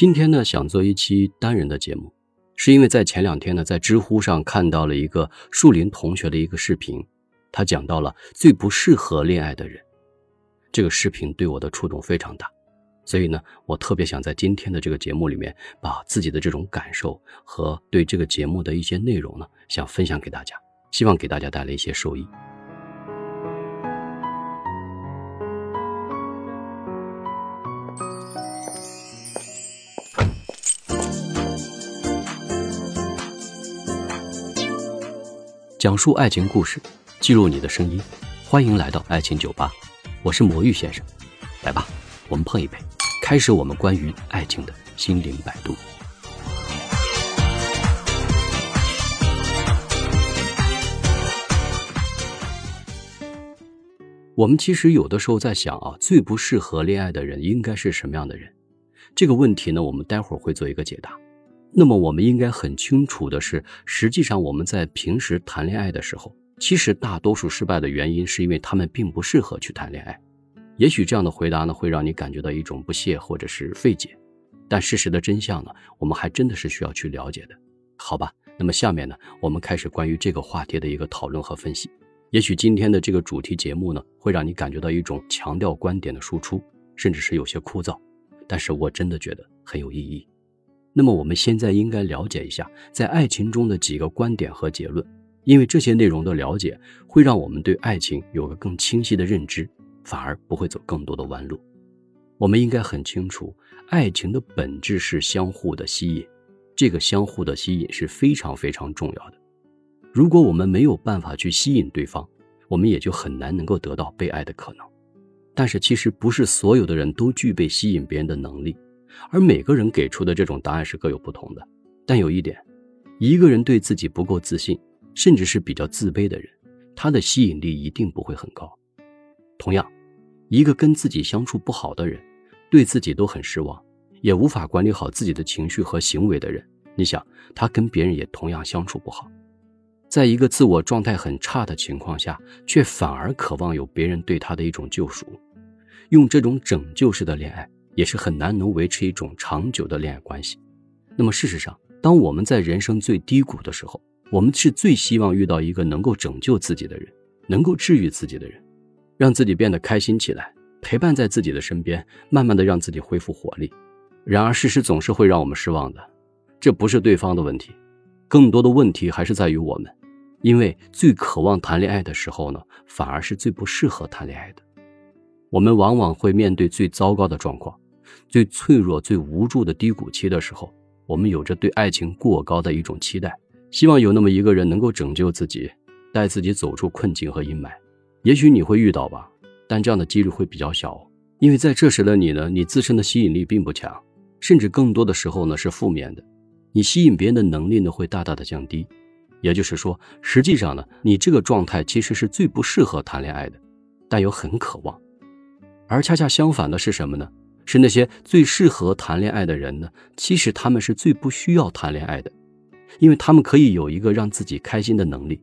今天呢，想做一期单人的节目，是因为在前两天呢，在知乎上看到了一个树林同学的一个视频，他讲到了最不适合恋爱的人。这个视频对我的触动非常大，所以呢，我特别想在今天的这个节目里面，把自己的这种感受和对这个节目的一些内容呢，想分享给大家，希望给大家带来一些受益。讲述爱情故事，记录你的声音，欢迎来到爱情酒吧，我是魔芋先生，来吧，我们碰一杯，开始我们关于爱情的心灵摆渡。我们其实有的时候在想啊，最不适合恋爱的人应该是什么样的人？这个问题呢，我们待会儿会做一个解答。那么我们应该很清楚的是，实际上我们在平时谈恋爱的时候，其实大多数失败的原因是因为他们并不适合去谈恋爱。也许这样的回答呢，会让你感觉到一种不屑或者是费解，但事实的真相呢，我们还真的是需要去了解的，好吧？那么下面呢，我们开始关于这个话题的一个讨论和分析。也许今天的这个主题节目呢，会让你感觉到一种强调观点的输出，甚至是有些枯燥，但是我真的觉得很有意义。那么我们现在应该了解一下在爱情中的几个观点和结论，因为这些内容的了解会让我们对爱情有个更清晰的认知，反而不会走更多的弯路。我们应该很清楚，爱情的本质是相互的吸引，这个相互的吸引是非常非常重要的。如果我们没有办法去吸引对方，我们也就很难能够得到被爱的可能。但是其实不是所有的人都具备吸引别人的能力。而每个人给出的这种答案是各有不同的，但有一点，一个人对自己不够自信，甚至是比较自卑的人，他的吸引力一定不会很高。同样，一个跟自己相处不好的人，对自己都很失望，也无法管理好自己的情绪和行为的人，你想，他跟别人也同样相处不好。在一个自我状态很差的情况下，却反而渴望有别人对他的一种救赎，用这种拯救式的恋爱。也是很难能维持一种长久的恋爱关系。那么事实上，当我们在人生最低谷的时候，我们是最希望遇到一个能够拯救自己的人，能够治愈自己的人，让自己变得开心起来，陪伴在自己的身边，慢慢的让自己恢复活力。然而，事实总是会让我们失望的。这不是对方的问题，更多的问题还是在于我们，因为最渴望谈恋爱的时候呢，反而是最不适合谈恋爱的。我们往往会面对最糟糕的状况。最脆弱、最无助的低谷期的时候，我们有着对爱情过高的一种期待，希望有那么一个人能够拯救自己，带自己走出困境和阴霾。也许你会遇到吧，但这样的几率会比较小，因为在这时的你呢，你自身的吸引力并不强，甚至更多的时候呢是负面的，你吸引别人的能力呢会大大的降低。也就是说，实际上呢，你这个状态其实是最不适合谈恋爱的，但又很渴望。而恰恰相反的是什么呢？是那些最适合谈恋爱的人呢？其实他们是最不需要谈恋爱的，因为他们可以有一个让自己开心的能力，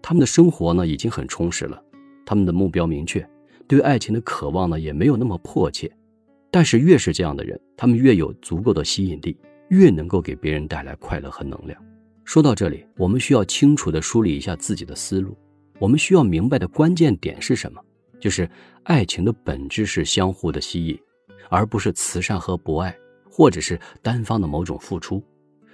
他们的生活呢已经很充实了，他们的目标明确，对爱情的渴望呢也没有那么迫切。但是越是这样的人，他们越有足够的吸引力，越能够给别人带来快乐和能量。说到这里，我们需要清楚地梳理一下自己的思路，我们需要明白的关键点是什么？就是爱情的本质是相互的吸引。而不是慈善和博爱，或者是单方的某种付出，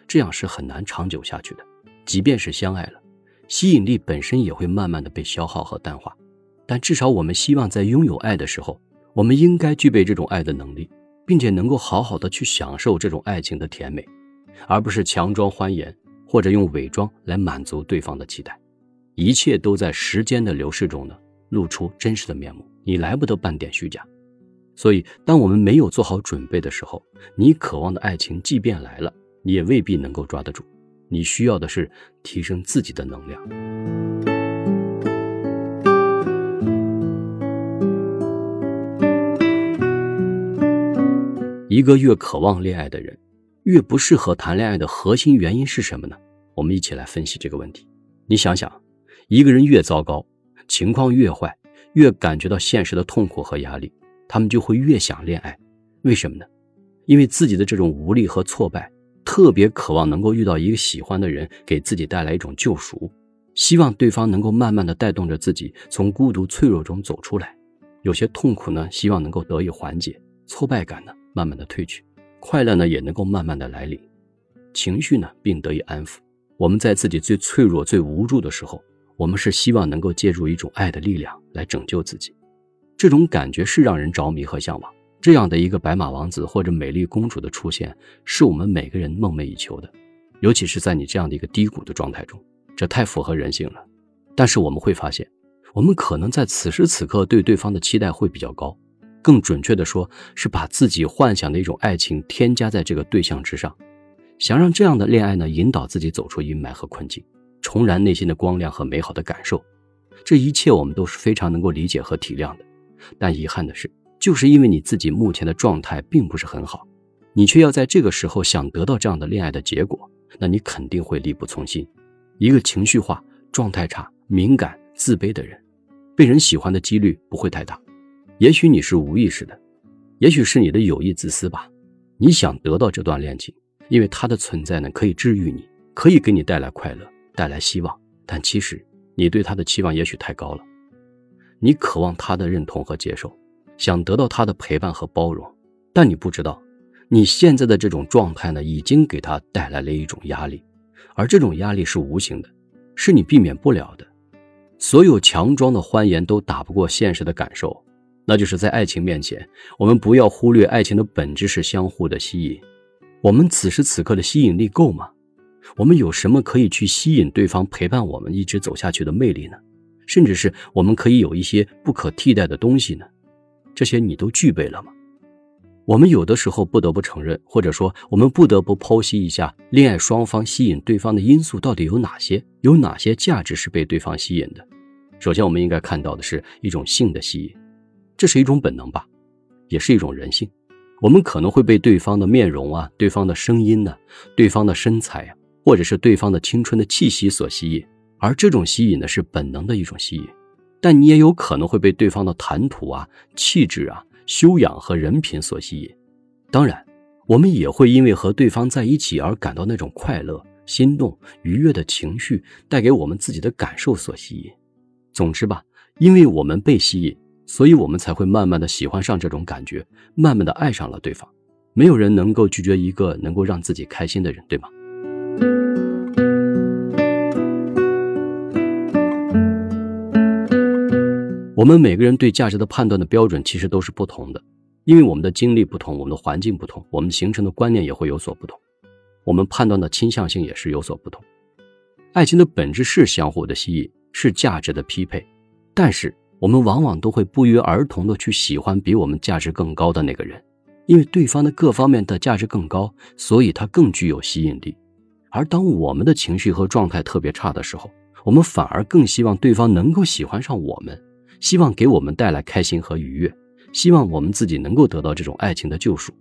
这样是很难长久下去的。即便是相爱了，吸引力本身也会慢慢的被消耗和淡化。但至少我们希望在拥有爱的时候，我们应该具备这种爱的能力，并且能够好好的去享受这种爱情的甜美，而不是强装欢颜或者用伪装来满足对方的期待。一切都在时间的流逝中呢，露出真实的面目。你来不得半点虚假。所以，当我们没有做好准备的时候，你渴望的爱情即便来了，你也未必能够抓得住。你需要的是提升自己的能量。一个越渴望恋爱的人，越不适合谈恋爱的核心原因是什么呢？我们一起来分析这个问题。你想想，一个人越糟糕，情况越坏，越感觉到现实的痛苦和压力。他们就会越想恋爱，为什么呢？因为自己的这种无力和挫败，特别渴望能够遇到一个喜欢的人，给自己带来一种救赎，希望对方能够慢慢的带动着自己从孤独脆弱中走出来。有些痛苦呢，希望能够得以缓解；挫败感呢，慢慢的褪去；快乐呢，也能够慢慢的来临；情绪呢，并得以安抚。我们在自己最脆弱、最无助的时候，我们是希望能够借助一种爱的力量来拯救自己。这种感觉是让人着迷和向往。这样的一个白马王子或者美丽公主的出现，是我们每个人梦寐以求的。尤其是在你这样的一个低谷的状态中，这太符合人性了。但是我们会发现。我们可能在此时此刻对对方的期待会比较高，更准确的说，是把自己幻想的一种爱情添加在这个对象之上，想让这样的恋爱呢引导自己走出阴霾和困境，重燃内心的光亮和美好的感受。这一切我们都是非常能够理解和体谅的。但遗憾的是，就是因为你自己目前的状态并不是很好，你却要在这个时候想得到这样的恋爱的结果，那你肯定会力不从心。一个情绪化、状态差、敏感、自卑的人。被人喜欢的几率不会太大，也许你是无意识的，也许是你的有意自私吧。你想得到这段恋情，因为它的存在呢，可以治愈你，可以给你带来快乐，带来希望。但其实你对他的期望也许太高了，你渴望他的认同和接受，想得到他的陪伴和包容，但你不知道，你现在的这种状态呢，已经给他带来了一种压力，而这种压力是无形的，是你避免不了的。所有强装的欢颜都打不过现实的感受，那就是在爱情面前，我们不要忽略爱情的本质是相互的吸引。我们此时此刻的吸引力够吗？我们有什么可以去吸引对方陪伴我们一直走下去的魅力呢？甚至是我们可以有一些不可替代的东西呢？这些你都具备了吗？我们有的时候不得不承认，或者说我们不得不剖析一下恋爱双方吸引对方的因素到底有哪些，有哪些价值是被对方吸引的。首先，我们应该看到的是一种性的吸引，这是一种本能吧，也是一种人性。我们可能会被对方的面容啊、对方的声音呢、对方的身材啊，或者是对方的青春的气息所吸引，而这种吸引呢是本能的一种吸引。但你也有可能会被对方的谈吐啊、气质啊、修养和人品所吸引。当然，我们也会因为和对方在一起而感到那种快乐、心动、愉悦的情绪带给我们自己的感受所吸引。总之吧，因为我们被吸引，所以我们才会慢慢的喜欢上这种感觉，慢慢的爱上了对方。没有人能够拒绝一个能够让自己开心的人，对吗？我们每个人对价值的判断的标准其实都是不同的，因为我们的经历不同，我们的环境不同，我们形成的观念也会有所不同，我们判断的倾向性也是有所不同。爱情的本质是相互的吸引。是价值的匹配，但是我们往往都会不约而同的去喜欢比我们价值更高的那个人，因为对方的各方面的价值更高，所以他更具有吸引力。而当我们的情绪和状态特别差的时候，我们反而更希望对方能够喜欢上我们，希望给我们带来开心和愉悦，希望我们自己能够得到这种爱情的救赎。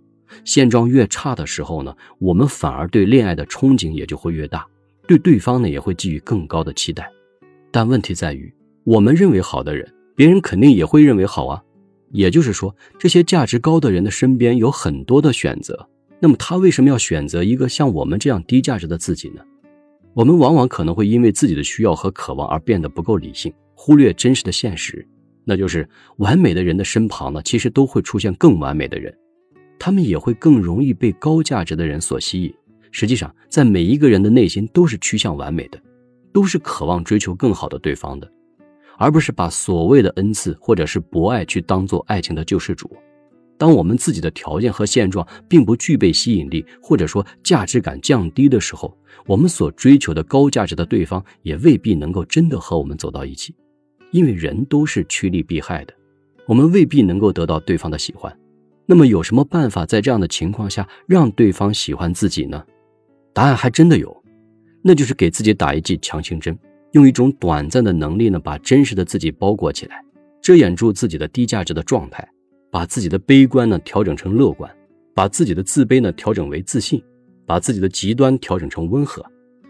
现状越差的时候呢，我们反而对恋爱的憧憬也就会越大，对对方呢也会寄予更高的期待。但问题在于，我们认为好的人，别人肯定也会认为好啊。也就是说，这些价值高的人的身边有很多的选择，那么他为什么要选择一个像我们这样低价值的自己呢？我们往往可能会因为自己的需要和渴望而变得不够理性，忽略真实的现实，那就是完美的人的身旁呢，其实都会出现更完美的人，他们也会更容易被高价值的人所吸引。实际上，在每一个人的内心都是趋向完美的。都是渴望追求更好的对方的，而不是把所谓的恩赐或者是博爱去当做爱情的救世主。当我们自己的条件和现状并不具备吸引力，或者说价值感降低的时候，我们所追求的高价值的对方也未必能够真的和我们走到一起。因为人都是趋利避害的，我们未必能够得到对方的喜欢。那么有什么办法在这样的情况下让对方喜欢自己呢？答案还真的有。那就是给自己打一剂强心针，用一种短暂的能力呢，把真实的自己包裹起来，遮掩住自己的低价值的状态，把自己的悲观呢调整成乐观，把自己的自卑呢调整为自信，把自己的极端调整成温和，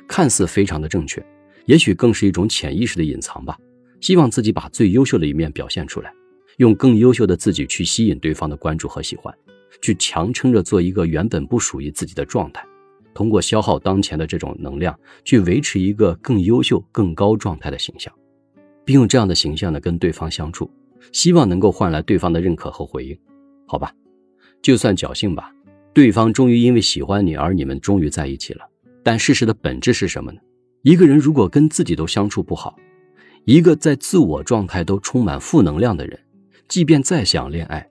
看似非常的正确，也许更是一种潜意识的隐藏吧。希望自己把最优秀的一面表现出来，用更优秀的自己去吸引对方的关注和喜欢，去强撑着做一个原本不属于自己的状态，通过消耗当前的这种能量，去维持一个更优秀、更高状态的形象，并用这样的形象呢跟对方相处，希望能够换来对方的认可和回应，好吧？就算侥幸吧，对方终于因为喜欢你而你们终于在一起了。但事实的本质是什么呢？一个人如果跟自己都相处不好，一个在自我状态都充满负能量的人，即便再想恋爱，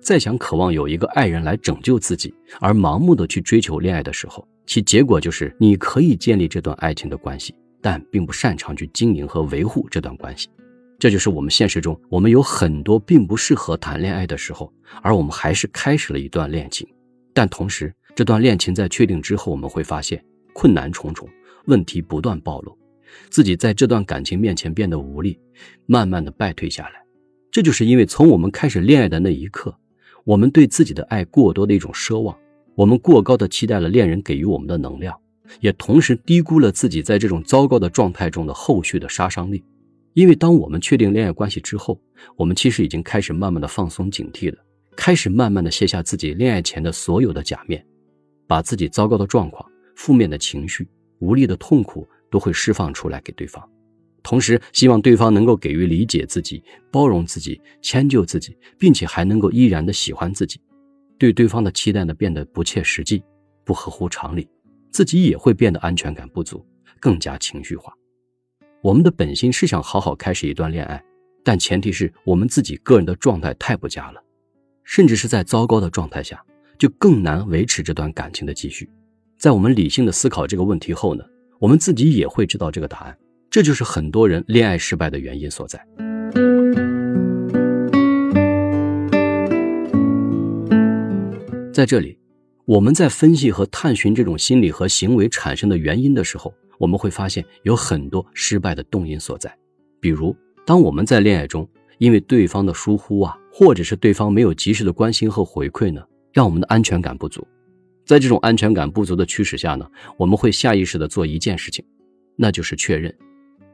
再想渴望有一个爱人来拯救自己，而盲目的去追求恋爱的时候，其结果就是你可以建立这段爱情的关系，但并不擅长去经营和维护这段关系。这就是我们现实中我们有很多并不适合谈恋爱的时候，而我们还是开始了一段恋情，但同时这段恋情在确定之后，我们会发现困难重重，问题不断暴露。自己在这段感情面前变得无力，慢慢的败退下来，这就是因为从我们开始恋爱的那一刻，我们对自己的爱过多的一种奢望，我们过高的期待了恋人给予我们的能量，也同时低估了自己在这种糟糕的状态中的后续的杀伤力。因为当我们确定恋爱关系之后，我们其实已经开始慢慢的放松警惕了，开始慢慢的卸下自己恋爱前的所有的假面，把自己糟糕的状况、负面的情绪、无力的痛苦。都会释放出来给对方，同时希望对方能够给予理解自己、包容自己、迁就自己，并且还能够依然的喜欢自己。对对方的期待呢变得不切实际、不合乎常理，自己也会变得安全感不足，更加情绪化。我们的本心是想好好开始一段恋爱，但前提是我们自己个人的状态太不佳了，甚至是在糟糕的状态下，就更难维持这段感情的继续。在我们理性的思考这个问题后呢？我们自己也会知道这个答案，这就是很多人恋爱失败的原因所在。在这里，我们在分析和探寻这种心理和行为产生的原因的时候，我们会发现有很多失败的动因所在。比如，当我们在恋爱中，因为对方的疏忽啊，或者是对方没有及时的关心和回馈呢，让我们的安全感不足。在这种安全感不足的驱使下呢，我们会下意识的做一件事情，那就是确认，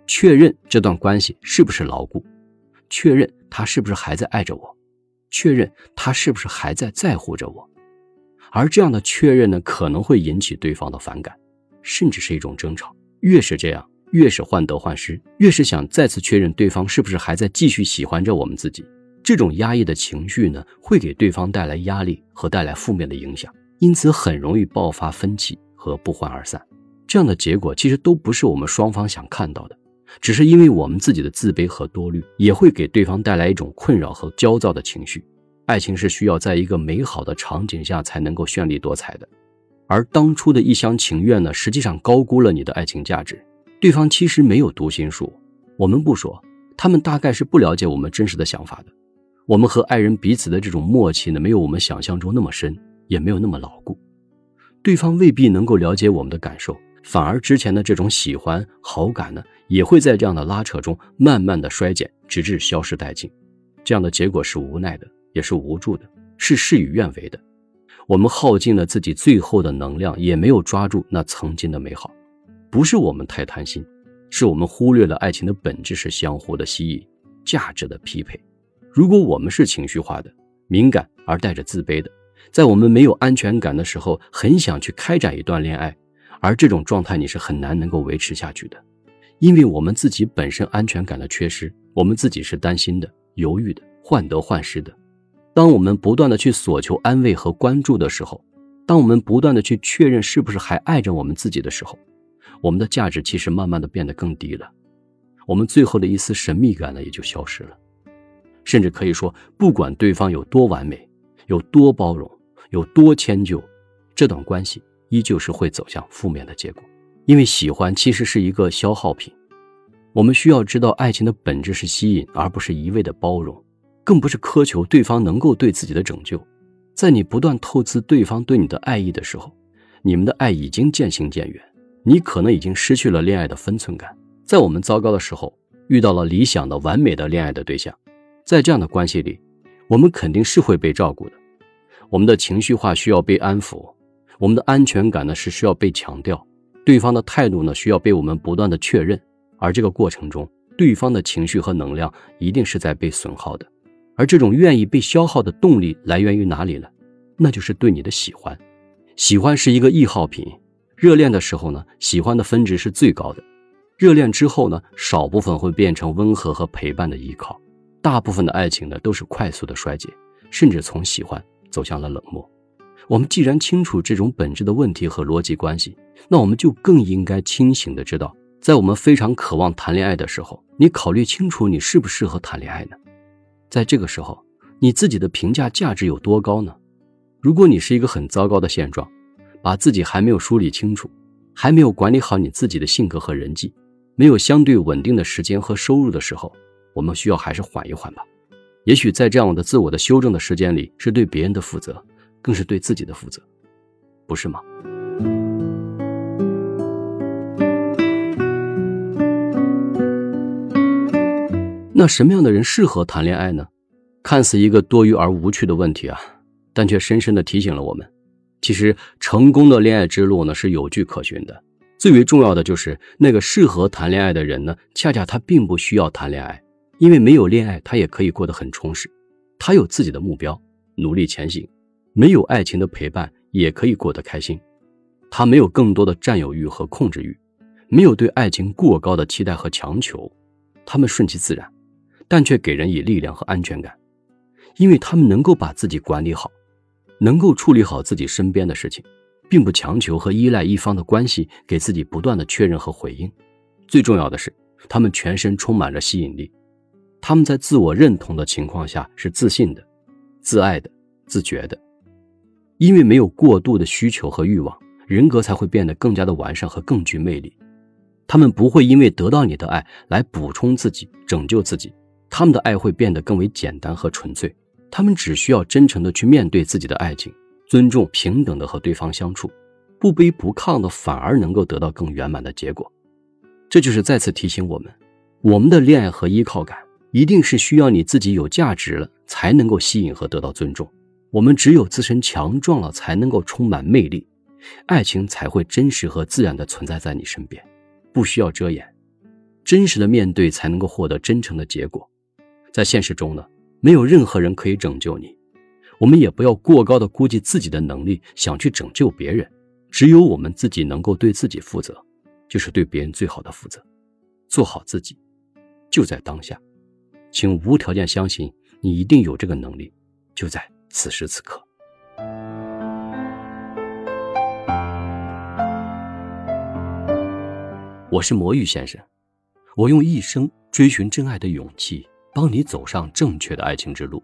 确认这段关系是不是牢固，确认他是不是还在爱着我，确认他是不是还在在乎着我。而这样的确认呢，可能会引起对方的反感，甚至是一种争吵。越是这样，越是患得患失，越是想再次确认对方是不是还在继续喜欢着我们自己。这种压抑的情绪呢，会给对方带来压力和带来负面的影响。因此，很容易爆发分歧和不欢而散。这样的结果其实都不是我们双方想看到的，只是因为我们自己的自卑和多虑，也会给对方带来一种困扰和焦躁的情绪。爱情是需要在一个美好的场景下才能够绚丽多彩的，而当初的一厢情愿呢，实际上高估了你的爱情价值。对方其实没有读心术，我们不说，他们大概是不了解我们真实的想法的。我们和爱人彼此的这种默契呢，没有我们想象中那么深。也没有那么牢固，对方未必能够了解我们的感受，反而之前的这种喜欢好感呢，也会在这样的拉扯中慢慢的衰减，直至消失殆尽。这样的结果是无奈的，也是无助的，是事与愿违的。我们耗尽了自己最后的能量，也没有抓住那曾经的美好。不是我们太贪心，是我们忽略了爱情的本质是相互的吸引，价值的匹配。如果我们是情绪化的、敏感而带着自卑的。在我们没有安全感的时候，很想去开展一段恋爱，而这种状态你是很难能够维持下去的，因为我们自己本身安全感的缺失，我们自己是担心的、犹豫的、患得患失的。当我们不断的去索求安慰和关注的时候，当我们不断的去确认是不是还爱着我们自己的时候，我们的价值其实慢慢的变得更低了，我们最后的一丝神秘感呢也就消失了，甚至可以说，不管对方有多完美。有多包容，有多迁就，这段关系依旧是会走向负面的结果。因为喜欢其实是一个消耗品，我们需要知道，爱情的本质是吸引，而不是一味的包容，更不是苛求对方能够对自己的拯救。在你不断透支对方对你的爱意的时候，你们的爱已经渐行渐远，你可能已经失去了恋爱的分寸感。在我们糟糕的时候，遇到了理想的、完美的恋爱的对象，在这样的关系里。我们肯定是会被照顾的，我们的情绪化需要被安抚，我们的安全感呢是需要被强调，对方的态度呢需要被我们不断的确认，而这个过程中，对方的情绪和能量一定是在被损耗的，而这种愿意被消耗的动力来源于哪里呢？那就是对你的喜欢。喜欢是一个易耗品，热恋的时候呢，喜欢的分值是最高的。热恋之后呢，少部分会变成温和和陪伴的依靠，大部分的爱情呢都是快速的衰竭，甚至从喜欢走向了冷漠。我们既然清楚这种本质的问题和逻辑关系，那我们就更应该清醒的知道，在我们非常渴望谈恋爱的时候，你考虑清楚你适不适合谈恋爱呢？在这个时候，你自己的评价价值有多高呢？如果你是一个很糟糕的现状，把自己还没有梳理清楚，还没有管理好你自己的性格和人际。没有相对稳定的时间和收入的时候，我们需要还是缓一缓吧。也许在这样的自我的修正的时间里，是对别人的负责，更是对自己的负责，不是吗？那什么样的人适合谈恋爱呢？看似一个多余而无趣的问题啊，但却深深的提醒了我们，其实成功的恋爱之路呢是有据可循的。最为重要的就是那个适合谈恋爱的人呢，恰恰他并不需要谈恋爱，因为没有恋爱，他也可以过得很充实。他有自己的目标，努力前行；没有爱情的陪伴，也可以过得开心。他没有更多的占有欲和控制欲，没有对爱情过高的期待和强求，他们顺其自然，但却给人以力量和安全感，因为他们能够把自己管理好，能够处理好自己身边的事情。并不强求和依赖一方的关系，给自己不断的确认和回应。最重要的是，他们全身充满着吸引力。他们在自我认同的情况下是自信的、自爱的、自觉的。因为没有过度的需求和欲望，人格才会变得更加的完善和更具魅力。他们不会因为得到你的爱来补充自己、拯救自己，他们的爱会变得更为简单和纯粹。他们只需要真诚的去面对自己的爱情。尊重、平等的和对方相处，不卑不亢的，反而能够得到更圆满的结果。这就是再次提醒我们，我们的恋爱和依靠感，一定是需要你自己有价值了，才能够吸引和得到尊重。我们只有自身强壮了，才能够充满魅力，爱情才会真实和自然的存在在你身边，不需要遮掩，真实的面对才能够获得真诚的结果。在现实中呢，没有任何人可以拯救你。我们也不要过高的估计自己的能力，想去拯救别人。只有我们自己能够对自己负责，就是对别人最好的负责。做好自己，就在当下，请无条件相信你一定有这个能力，就在此时此刻。我是魔芋先生，我用一生追寻真爱的勇气，帮你走上正确的爱情之路。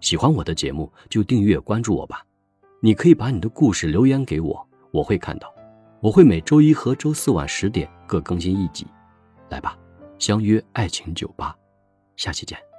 喜欢我的节目就订阅关注我吧，你可以把你的故事留言给我，我会看到。我会每周一和周四晚十点各更新一集，来吧，相约爱情酒吧，下期见。